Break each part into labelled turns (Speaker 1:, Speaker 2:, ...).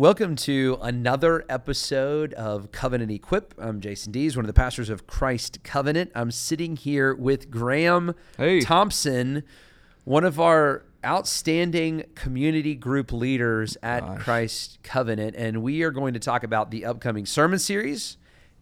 Speaker 1: Welcome to another episode of Covenant Equip. I'm Jason Dees, one of the pastors of Christ Covenant. I'm sitting here with Graham
Speaker 2: Hey.
Speaker 1: Thompson, one of our outstanding community group leaders at
Speaker 2: Gosh.
Speaker 1: Christ Covenant, and we are going to talk about the upcoming sermon series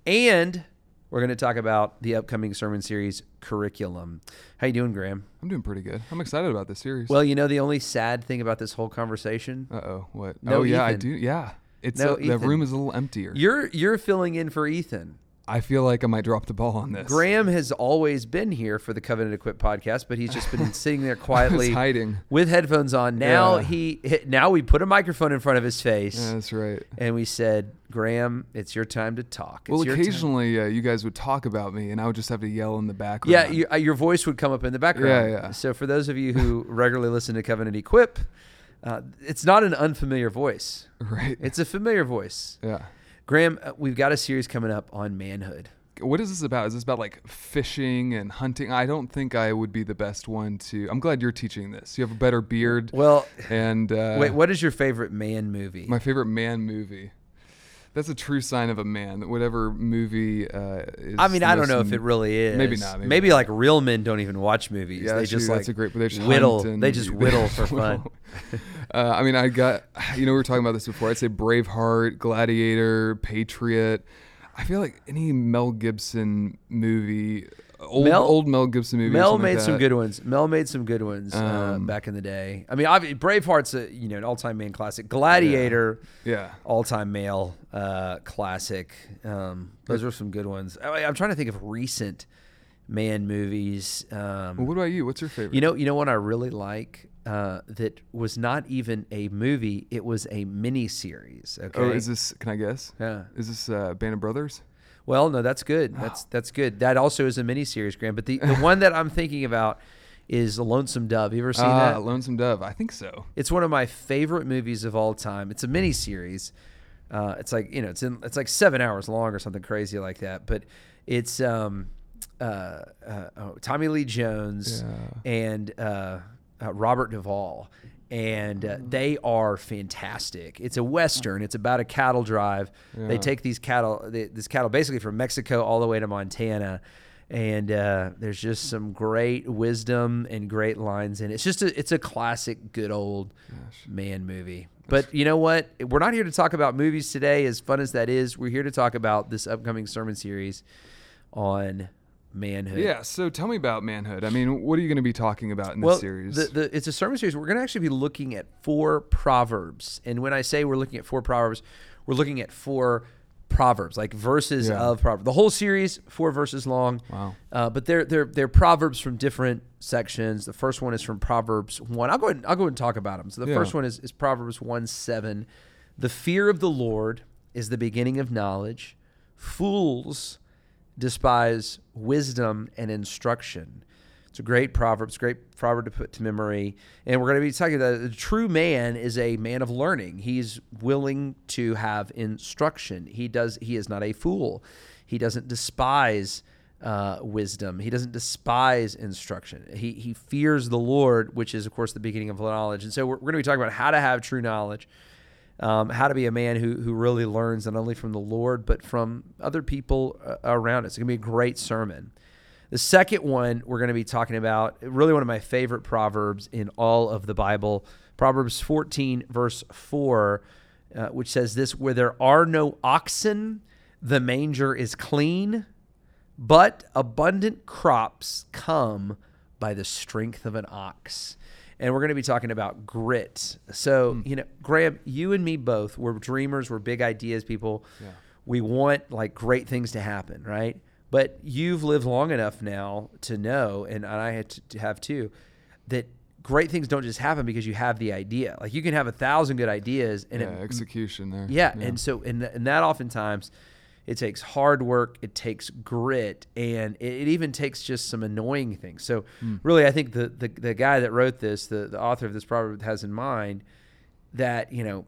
Speaker 1: and we're going to talk about the upcoming sermon series curriculum. How you doing, Graham?
Speaker 2: I'm doing pretty good. I'm excited about this series.
Speaker 1: Well, you know the only sad thing about this whole conversation
Speaker 2: uh oh, what?
Speaker 1: No,
Speaker 2: oh yeah, I do. Yeah, it's
Speaker 1: No,
Speaker 2: uh, the room is a little emptier.
Speaker 1: You're you're filling in for Ethan.
Speaker 2: I feel like I might drop the ball on this.
Speaker 1: Graham has always been here for the Covenant Equip podcast, but he's just been sitting there quietly
Speaker 2: hiding.
Speaker 1: with headphones on. Now
Speaker 2: Yeah.
Speaker 1: he now we put a microphone in front of his face
Speaker 2: Yeah, that's right.
Speaker 1: and we said, "Graham, it's your time to talk." It's
Speaker 2: Well, occasionally uh, you guys would talk about me, and I would just have to yell in the background.
Speaker 1: Yeah, your, uh, your voice would come up in the background.
Speaker 2: Yeah, yeah.
Speaker 1: So for those of you who regularly listen to Covenant Equip, uh, it's not an unfamiliar voice.
Speaker 2: right.
Speaker 1: It's a familiar voice.
Speaker 2: yeah.
Speaker 1: Graham, uh, we've got a series coming up on manhood.
Speaker 2: What is this about? Is this about like fishing and hunting? I don't think I would be the best one to. I'm glad you're teaching this. You have a better beard,
Speaker 1: Well,
Speaker 2: and uh,
Speaker 1: wait, what is your favorite man movie?
Speaker 2: My favorite man movie. That's a true sign of a man. That whatever movie uh, is.
Speaker 1: I mean, I don't know if it really is.
Speaker 2: Maybe not, maybe
Speaker 1: Maybe,
Speaker 2: not.
Speaker 1: like real men don't even watch movies.
Speaker 2: Yeah,
Speaker 1: they just
Speaker 2: true.
Speaker 1: like
Speaker 2: That's a great- they just
Speaker 1: whittle. They just whittle for fun.
Speaker 2: uh, I mean, I got. You know, we were talking about this before. I'd say Braveheart, Gladiator, Patriot. I feel like any Mel Gibson movie, old
Speaker 1: Mel-
Speaker 2: old Mel Gibson movie.
Speaker 1: Mel
Speaker 2: something like
Speaker 1: made some good ones. Mel made some good ones uh,
Speaker 2: Um,
Speaker 1: back in the day. I mean, obvi- Braveheart's a you know an all-time man classic. Gladiator,
Speaker 2: Yeah.
Speaker 1: all-time male uh, classic. Um, those are some good ones. I, I'm trying to think of recent man movies. Um,
Speaker 2: Well, what about you? What's your favorite?
Speaker 1: You know, you know what I really like uh, that was not even a movie; it was a mini series. Okay.
Speaker 2: Oh, is this? Can I guess?
Speaker 1: yeah.
Speaker 2: Is this uh, Band of Brothers?
Speaker 1: Well, no, that's good. That's that's good. That also is a mini series, Graham. But the, the one that I'm thinking about is The Lonesome Dove. You ever seen
Speaker 2: Ah,
Speaker 1: that?
Speaker 2: Lonesome Dove. I think so.
Speaker 1: It's one of my favorite movies of all time. It's a mini series. Uh, it's like you know, it's in, it's like seven hours long or something crazy like that. But it's um, uh, uh, oh, Tommy Lee Jones
Speaker 2: Yeah.
Speaker 1: and uh, uh, Robert Duvall, and uh, they are fantastic. It's a western. It's about a cattle drive. They take these cattle, they, this cattle, basically from Mexico all the way to Montana. And uh, there's just some great wisdom and great lines in it. It's just a, it's a classic, good old man movie. But you know what? We're not here to talk about movies today, as fun as that is. We're here to talk about this upcoming sermon series on manhood.
Speaker 2: Yeah. So tell me about manhood. I mean, what are you going to be talking about in this series?
Speaker 1: The, the, it's a sermon series. We're going to actually be looking at four proverbs, and when I say we're looking at four proverbs, we're looking at four proverbs, like verses
Speaker 2: Yeah.
Speaker 1: of proverbs. The whole series, four verses long.
Speaker 2: Wow.
Speaker 1: Uh, but they're they're they're proverbs from different sections. The first one is from Proverbs one. I'll go ahead. I'll go ahead and talk about them. So the
Speaker 2: Yeah.
Speaker 1: first one is is Proverbs one seven. The fear of the Lord is the beginning of knowledge. Fools despise wisdom and instruction. It's a great proverb. It's a great proverb to put to memory. And we're going to be talking about the true man is a man of learning. He's willing to have instruction. He does. He is not a fool. He doesn't despise uh, wisdom. He doesn't despise instruction. He he fears the Lord, which is of course the beginning of knowledge. And so we're, we're going to be talking about how to have true knowledge um, how to be a man who, who really learns not only from the Lord, but from other people uh, around us. It's going to be a great sermon. The second one we're going to be talking about, really one of my favorite proverbs in all of the Bible, Proverbs 14, verse 4, uh, which says this Where there are no oxen, the manger is clean, but abundant crops come by the strength of an ox. And we're going to be talking about grit. So, hmm. you know, Graham, you and me both, we're dreamers, we're big ideas people.
Speaker 2: Yeah.
Speaker 1: We want like great things to happen, right? But you've lived long enough now to know, and I had to- have too, that great things don't just happen because you have the idea. Like you can have a thousand good ideas, and
Speaker 2: yeah,
Speaker 1: it
Speaker 2: execution there.
Speaker 1: yeah, and so and, and that oftentimes it takes hard work, it takes grit, and it, it even takes just some annoying things. So hmm. really, I think the, the the guy that wrote this, the the author of this proverb, has in mind that you know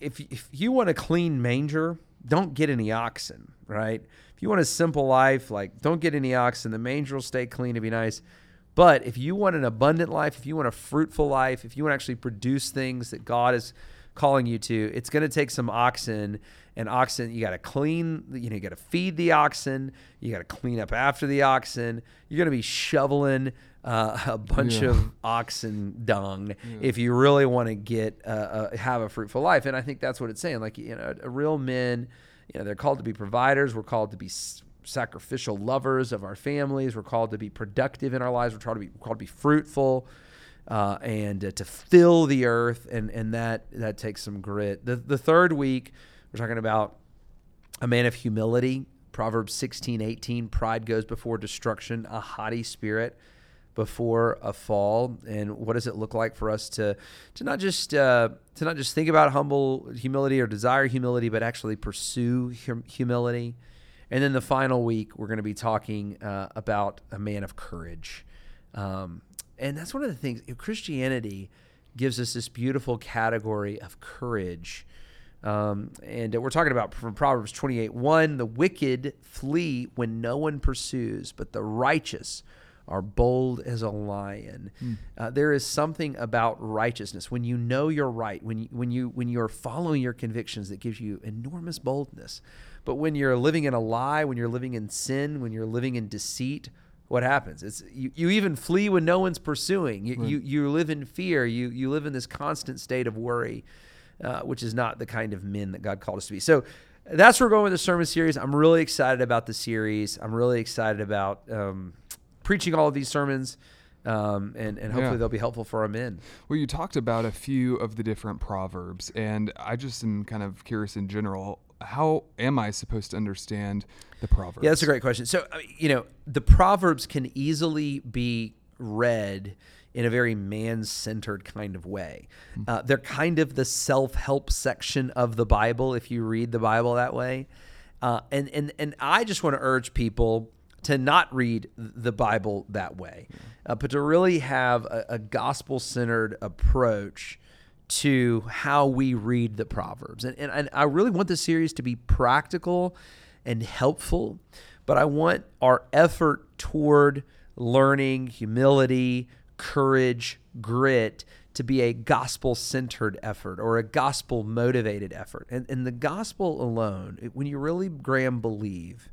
Speaker 1: if if you want a clean manger, don't get any oxen, right? If you want a simple life, like don't get any oxen. The manger will stay clean to be nice. But if you want an abundant life, if you want a fruitful life, if you want to actually produce things that God has calling you to. It's going to take some oxen and oxen. You got to clean. You know, you got to feed the oxen. You got to clean up after the oxen. You're going to be shoveling uh, a bunch
Speaker 2: Yeah.
Speaker 1: of oxen dung if you really want to get uh, uh, have a fruitful life. And I think that's what it's saying. Like you know, a real men, you know, they're called to be providers. We're called to be s- sacrificial lovers of our families. We're called to be productive in our lives. We're trying to be called to be fruitful. Uh, and uh, to fill the earth, and and that that takes some grit. The the third week, we're talking about a man of humility. Proverbs 16, 18, pride goes before destruction, a haughty spirit before a fall. And what does it look like for us to to not just uh, to not just think about humble humility or desire humility, but actually pursue hum- humility? And then the final week, we're going to be talking uh, about a man of courage. Um, and that's one of the things Christianity gives us this beautiful category of courage. Um, and we're talking about from Proverbs 28 1 the wicked flee when no one pursues, but the righteous are bold as a lion. Uh, there is something about righteousness when you know you're right, when you, when you when you're following your convictions that gives you enormous boldness. But when you're living in a lie, when you're living in sin, when you're living in deceit, what happens? It's you, you even flee when no one's pursuing. You, you you live in fear. You you live in this constant state of worry, uh, which is not the kind of men that God called us to be. So that's where we're going with the sermon series. I'm really excited about the series. I'm really excited about um, preaching all of these sermons, um, and and hopefully
Speaker 2: Yeah.
Speaker 1: they'll be helpful for our men.
Speaker 2: Well, you talked about a few of the different proverbs, and I just am kind of curious in general. How am I supposed to understand the proverbs?
Speaker 1: Yeah, that's a great question. So, you know, the Proverbs can easily be read in a very man centered kind of way. Uh, they're kind of the self help section of the Bible if you read the Bible that way. Uh, and, and, and I just want to urge people to not read the Bible that way, uh, but to really have a, a gospel centered approach to how we read the Proverbs. And, and, I really want the series to be practical and helpful, but I want our effort toward learning humility, courage, grit to be a gospel centered effort or a gospel motivated effort. And, and the gospel alone, when you really, Graham, believe,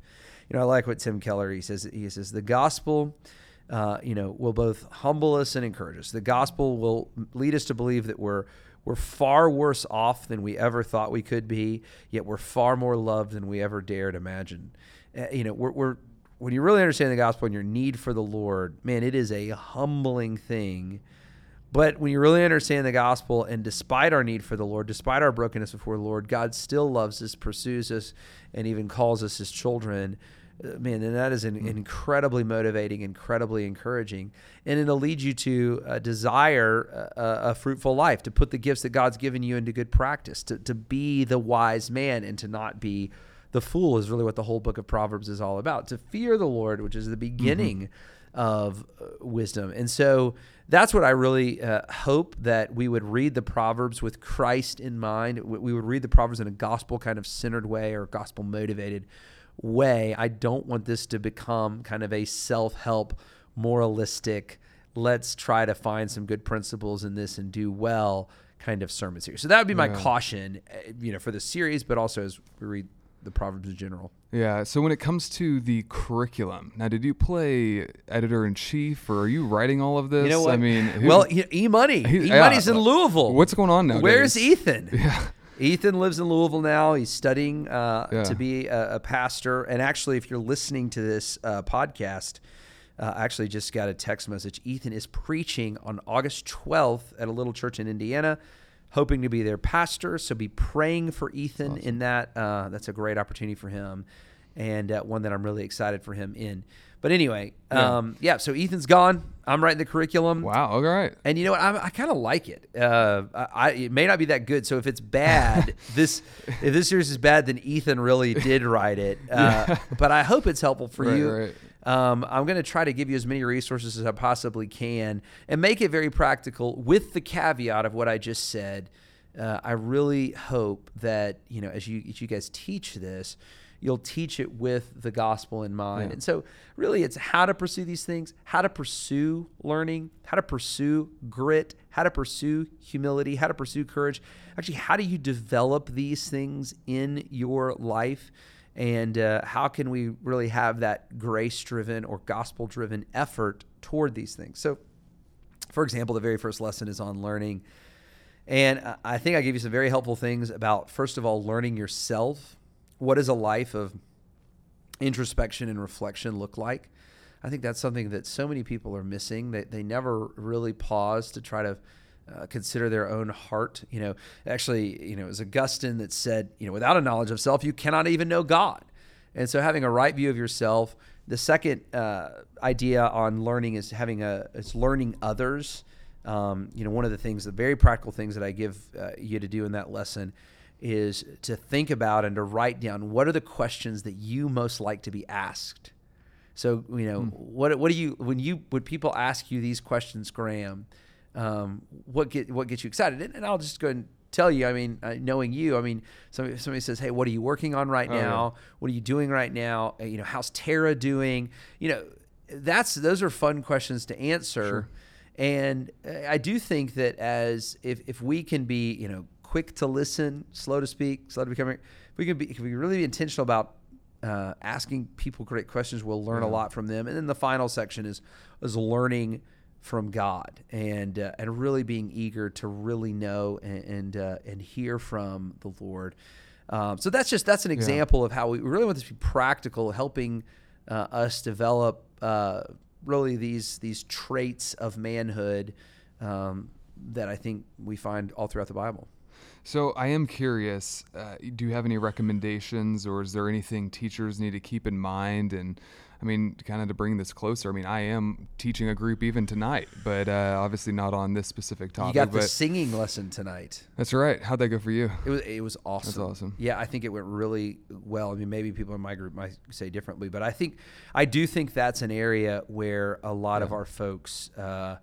Speaker 1: you know, I like what Tim Keller he says. He says the gospel, uh, you know, will both humble us and encourage us. The gospel will lead us to believe that we're we're far worse off than we ever thought we could be, yet we're far more loved than we ever dared imagine. Uh, you know, we're, we're when you really understand the gospel and your need for the Lord, man, it is a humbling thing. But when you really understand the gospel, and despite our need for the Lord, despite our brokenness before the Lord, God still loves us, pursues us, and even calls us his children. Man, and that is an, incredibly motivating, incredibly encouraging. And it'll lead you to uh, desire a, a, fruitful life, to put the gifts that God's given you into good practice, to, to be the wise man and to not be the fool, is really what the whole book of Proverbs is all about. To fear the Lord, which is the beginning of uh, wisdom. And so that's what I really uh, hope that we would read the Proverbs with Christ in mind. We we would read the Proverbs in a gospel kind of centered way or gospel motivated way. I don't want this to become kind of a self help, moralistic, let's try to find some good principles in this and do well kind of sermon series. So that would be my
Speaker 2: Yeah.
Speaker 1: caution, uh, you know, for the series, but also as we read the Proverbs in general.
Speaker 2: Yeah. So when it comes to the curriculum, now did you play editor in chief, or are you writing all of this?
Speaker 1: You know what?
Speaker 2: I mean, who-
Speaker 1: well, E Money.
Speaker 2: He-
Speaker 1: E
Speaker 2: yeah,
Speaker 1: Money's in Louisville.
Speaker 2: what's going on now?
Speaker 1: Where's Ethan?
Speaker 2: Yeah.
Speaker 1: Ethan lives in Louisville now. He's studying uh,
Speaker 2: Yeah.
Speaker 1: to be a, a pastor. And actually, if you're listening to this uh, podcast, uh, I actually just got a text message. Ethan is preaching on August 12th at a little church in Indiana, hoping to be their pastor. So be praying for Ethan in that. Uh, that's a great opportunity for him, and uh, one that I'm really excited for him in. But anyway,
Speaker 2: Yeah.
Speaker 1: um, yeah. So Ethan's gone. I'm writing the curriculum.
Speaker 2: Wow. All right.
Speaker 1: And you know what? I, I kind of like it. Uh, I, it may not be that good. So if it's bad, this if this series is bad, then Ethan really did write it. Uh, But I hope it's helpful for
Speaker 2: Right,
Speaker 1: you.
Speaker 2: right.
Speaker 1: Um, I'm going to try to give you as many resources as I possibly can and make it very practical with the caveat of what I just said. Uh, I really hope that you know as you as you guys teach this, you'll teach it with the gospel in mind.
Speaker 2: Yeah.
Speaker 1: And so, really, it's how to pursue these things, how to pursue learning, how to pursue grit, how to pursue humility, how to pursue courage. Actually, how do you develop these things in your life? And uh, how can we really have that grace driven or gospel driven effort toward these things? So, for example, the very first lesson is on learning. And I think I gave you some very helpful things about, first of all, learning yourself. What does a life of introspection and reflection look like? I think that's something that so many people are missing. They, they never really pause to try to uh, consider their own heart. You know, actually, you know, it was Augustine that said, you know, without a knowledge of self, you cannot even know God. And so, having a right view of yourself. The second uh, idea on learning is having a is learning others. Um, you know, one of the things, the very practical things that I give uh, you to do in that lesson is to think about and to write down what are the questions that you most like to be asked. So, you know, mm. what what do you when you when people ask you these questions, Graham? Um, what get what gets you excited? And, and, I'll just go and tell you. I mean, uh, knowing you, I mean, somebody, somebody says, "Hey, what are you working on right oh, now? Yeah. What are you doing right now? Uh, you know, how's Tara doing? You know, that's those are fun questions to answer." Sure. And I do think that as if, if we can be, you know, quick to listen, slow to speak, slow to become, if we can be, if we can really be intentional about uh, asking people great questions, we'll learn yeah. a lot from them. And then the final section is is learning from God and uh, and really being eager to really know and and, uh, and hear from the Lord. Um, so that's just that's an example yeah. of how we really want this to be practical, helping uh, us develop uh, really these these traits of manhood um, that I think we find all throughout the Bible.
Speaker 2: So I am curious. Uh, do you have any recommendations, or is there anything teachers need to keep in mind? And I mean, kind of to bring this closer. I mean, I am teaching a group even tonight, but uh, obviously not on this specific topic.
Speaker 1: You got
Speaker 2: the
Speaker 1: singing lesson tonight.
Speaker 2: That's right. How'd that go for you?
Speaker 1: It was it was awesome.
Speaker 2: That's awesome.
Speaker 1: Yeah, I think it went really well. I mean, maybe people in my group might say differently, but I think I do think that's an area where a lot yeah. of our folks. Uh,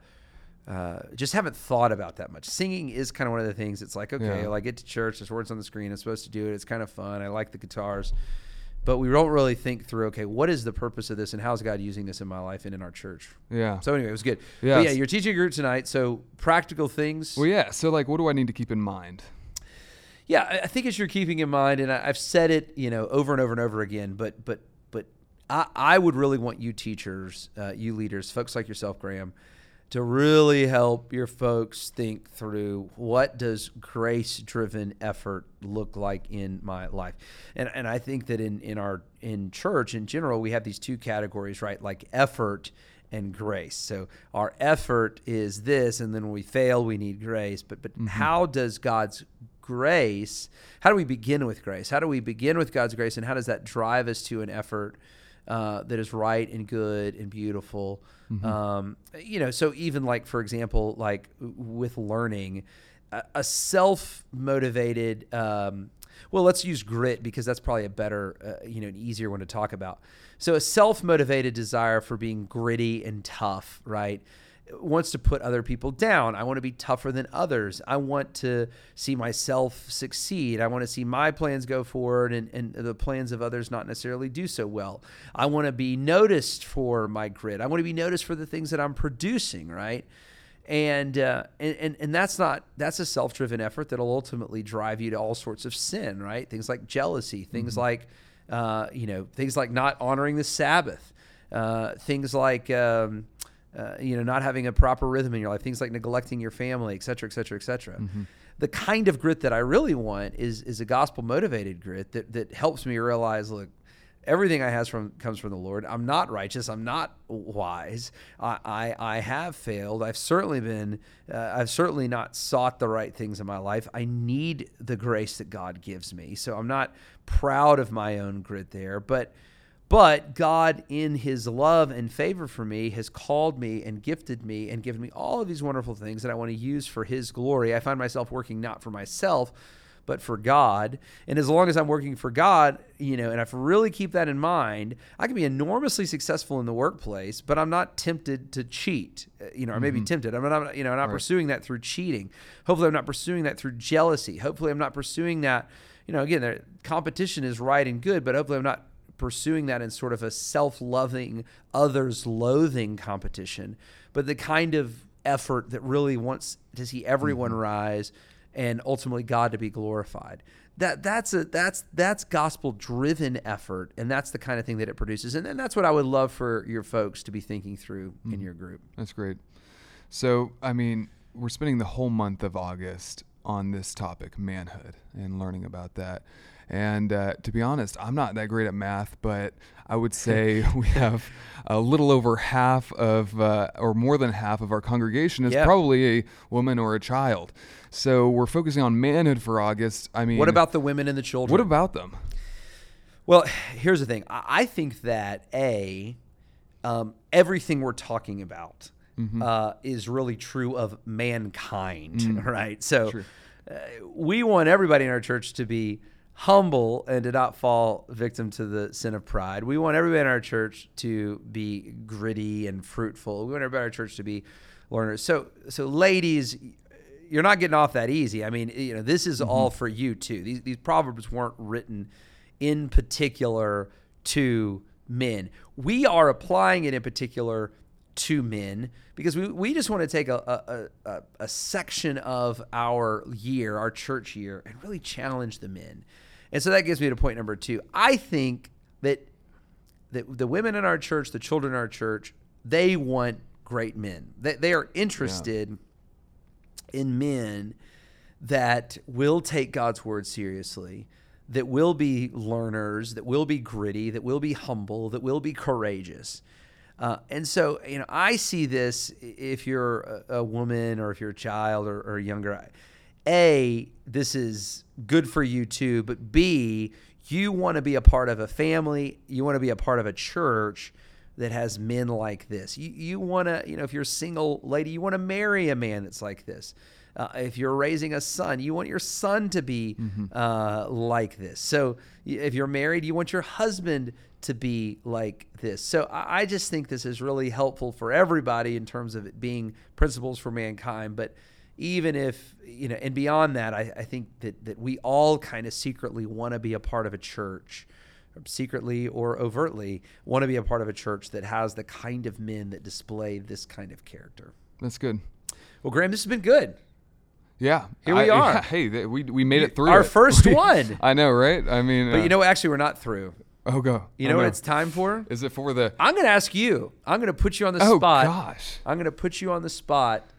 Speaker 1: uh, just haven't thought about that much. Singing is kind of one of the things. It's like, okay, yeah. well, I get to church. There's words on the screen. I'm supposed to do it. It's kind of fun. I like the guitars, but we don't really think through. Okay, what is the purpose of this, and how is God using this in my life and in our church?
Speaker 2: Yeah.
Speaker 1: So anyway, it was good. Yeah. Yeah. You're teaching a group tonight, so practical things.
Speaker 2: Well, yeah. So like, what do I need to keep in mind?
Speaker 1: Yeah, I think as you're keeping in mind, and I've said it, you know, over and over and over again, but but but I, I would really want you teachers, uh, you leaders, folks like yourself, Graham to really help your folks think through what does grace driven effort look like in my life. And and i think that in in our in church in general we have these two categories right? Like effort and grace. So our effort is this and then when we fail we need grace. But but mm-hmm. how does god's grace how do we begin with grace? How do we begin with god's grace and how does that drive us to an effort uh, that is right and good and beautiful. Mm-hmm. Um, you know, so even like for example, like with learning, a, a self motivated. Um, well, let's use grit because that's probably a better, uh, you know, an easier one to talk about. So a self motivated desire for being gritty and tough, right? Wants to put other people down. I want to be tougher than others. I want to see myself succeed. I want to see my plans go forward and, and the plans of others not necessarily do so well. I want to be noticed for my grit. I want to be noticed for the things that I'm producing, right? And, uh, and, and and that's not that's a self-driven effort that'll ultimately drive you to all sorts of sin, right? Things like jealousy, things mm-hmm. like uh, you know, things like not honoring the Sabbath, uh, things like um, uh, you know, not having a proper rhythm in your life, things like neglecting your family, et cetera, et cetera, et cetera. Mm-hmm. The kind of grit that I really want is is a gospel motivated grit that that helps me realize, look, everything I has from comes from the Lord. I'm not righteous. I'm not wise. I I, I have failed. I've certainly been. Uh, I've certainly not sought the right things in my life. I need the grace that God gives me. So I'm not proud of my own grit there, but but God, in his love and favor for me, has called me and gifted me and given me all of these wonderful things that I want to use for his glory. I find myself working not for myself, but for God. And as long as I'm working for God, you know, and I really keep that in mind, I can be enormously successful in the workplace, but I'm not tempted to cheat, uh, you know, or maybe mm-hmm. tempted. I'm not, you know, I'm not right. pursuing that through cheating. Hopefully, I'm not pursuing that through jealousy. Hopefully, I'm not pursuing that. You know, again, competition is right and good, but hopefully, I'm not pursuing that in sort of a self-loving, others-loathing competition, but the kind of effort that really wants to see everyone
Speaker 2: Mm-hmm.
Speaker 1: rise and ultimately God to be glorified. That that's a that's that's gospel driven effort, and that's the kind of thing that it produces. And, and that's what I would love for your folks to be thinking through
Speaker 2: Mm-hmm.
Speaker 1: in your group.
Speaker 2: That's great. So, I mean, we're spending the whole month of August on this topic, manhood, and learning about that. And uh, to be honest, I'm not that great at math, but I would say we have a little over half of, uh, or more than half of our congregation is
Speaker 1: Yeah.
Speaker 2: probably a woman or a child. So we're focusing on manhood for August. I mean,
Speaker 1: What about the women and the children?
Speaker 2: what about them?
Speaker 1: Well, here's the thing. I I think that a um, everything we're talking about
Speaker 2: Mm-hmm.
Speaker 1: uh, is really true of mankind, right? So uh, we want everybody in our church to be humble and to not fall victim to the sin of pride. We want everybody in our church to be gritty and fruitful. We want everybody in our church to be learners. So, so ladies, you're not getting off that easy. I mean, you know, this is mm-hmm. all for you too. These these proverbs weren't written in particular to men. We are applying it in particular to men because we, we just want to take a, a, a, a section of our year, our church year, and really challenge the men. And so that gives me to point number two. I think that that the women in our church, the children in our church, they want great men. They, they are interested in men that will take God's word seriously, that will be learners, that will be gritty, that will be humble, that will be courageous. Uh, and so, you know, I see this if you're a, a woman or if you're a child or, or younger. A, this is good for you too, but B, you want to be a part of a family, you want to be a part of a church that has men like this. You, you want to, you know, if you're a single lady, you want to marry a man that's like this. Uh, if you're raising a son, you want your son to be uh, like this. So if you're married, you want your husband to be like this. So I I just think this is really helpful for everybody in terms of it being principles for mankind. But even if you know, and beyond that, I, I think that that we all kind of secretly want to be a part of a church, secretly or overtly want to be a part of a church that has the kind of men that display this kind of character.
Speaker 2: That's good.
Speaker 1: Well, Graham, this has been good.
Speaker 2: Yeah,
Speaker 1: Here we
Speaker 2: I-
Speaker 1: are.
Speaker 2: yeah, hey, th- we we made it through
Speaker 1: Our
Speaker 2: it.
Speaker 1: first
Speaker 2: We-
Speaker 1: one.
Speaker 2: I know, right? I mean,
Speaker 1: But
Speaker 2: uh,
Speaker 1: you know, actually, we're not through.
Speaker 2: oh go.
Speaker 1: You
Speaker 2: Oh,
Speaker 1: know what it's time for?
Speaker 2: Is it for the?
Speaker 1: I'm going to ask you. I'm going to put you on the spot.
Speaker 2: Oh
Speaker 1: spot.
Speaker 2: gosh,
Speaker 1: I'm going to put you on the spot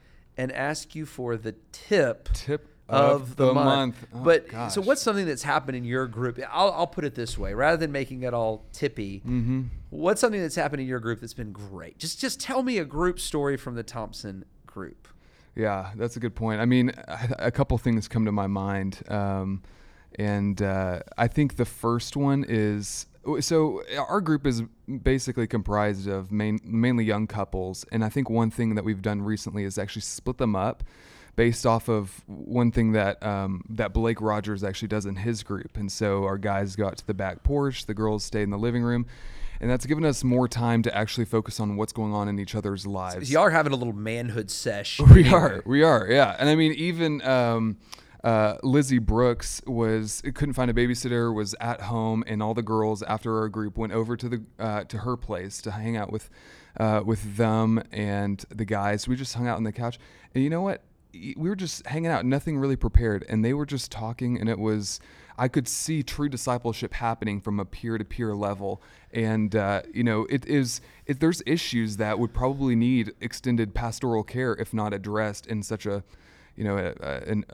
Speaker 1: and ask you for the tip
Speaker 2: tip
Speaker 1: of, the, month.
Speaker 2: Oh,
Speaker 1: but
Speaker 2: gosh.
Speaker 1: so what's something that's happened in your group? I'll, I'll put it this way, rather than making it all tippy.
Speaker 2: Mm-hmm.
Speaker 1: What's something that's happened in your group that's been great? Just just tell me a group story from the Thompson group.
Speaker 2: Yeah, that's a good point. I mean, a, a couple things come to my mind, um, and uh, I think the first one is so our group is basically comprised of main, mainly young couples, and I think one thing that we've done recently is actually split them up based off of one thing that um, that Blake Rogers actually does in his group, and so our guys go out to the back porch, the girls stay in the living room. And that's given us more time to actually focus on what's going on in each other's lives.
Speaker 1: Y'all are having a little manhood sesh.
Speaker 2: We
Speaker 1: anyway.
Speaker 2: are, we are, yeah. And I mean, even um, uh, Lizzie Brooks was couldn't find a babysitter, was at home, and all the girls after our group went over to the uh, to her place to hang out with uh, with them and the guys. We just hung out on the couch, and you know what? We were just hanging out, nothing really prepared, and they were just talking, and it was. I could see true discipleship happening from a peer-to-peer level, and uh, you know, it is. It, there's issues that would probably need extended pastoral care if not addressed in such a, you know, a, a, an,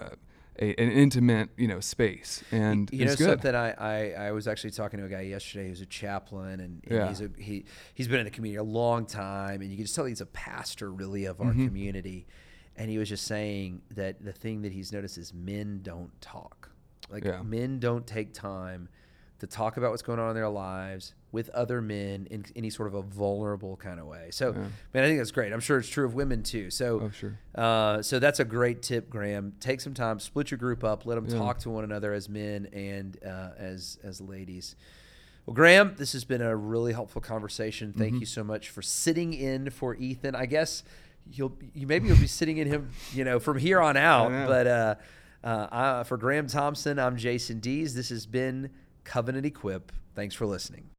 Speaker 2: a, an intimate, you know, space. And
Speaker 1: you know
Speaker 2: good.
Speaker 1: something I, I I was actually talking to a guy yesterday who's a chaplain and, and
Speaker 2: Yeah.
Speaker 1: he's a he he's been in the community a long time and you can just tell he's a pastor really of our
Speaker 2: Mm-hmm.
Speaker 1: community and he was just saying that the thing that he's noticed is men don't talk like
Speaker 2: Yeah.
Speaker 1: men don't take time to talk about what's going on in their lives with other men in any sort of a vulnerable kind of way so man I think that's great I'm sure it's true of women too so
Speaker 2: Oh, sure.
Speaker 1: uh, so that's a great tip, Graham. Take some time, split your group up, let them
Speaker 2: Yeah.
Speaker 1: talk to one another as men and uh, as as ladies. Well, Graham, this has been a really helpful conversation. Thank
Speaker 2: Mm-hmm.
Speaker 1: you so much for sitting in for Ethan. I guess you'll you maybe you'll be sitting in him, you know, from here on out. But uh, uh, uh, for Graham Thompson, I'm Jason Dees. This has been Covenant Equip. Thanks for listening.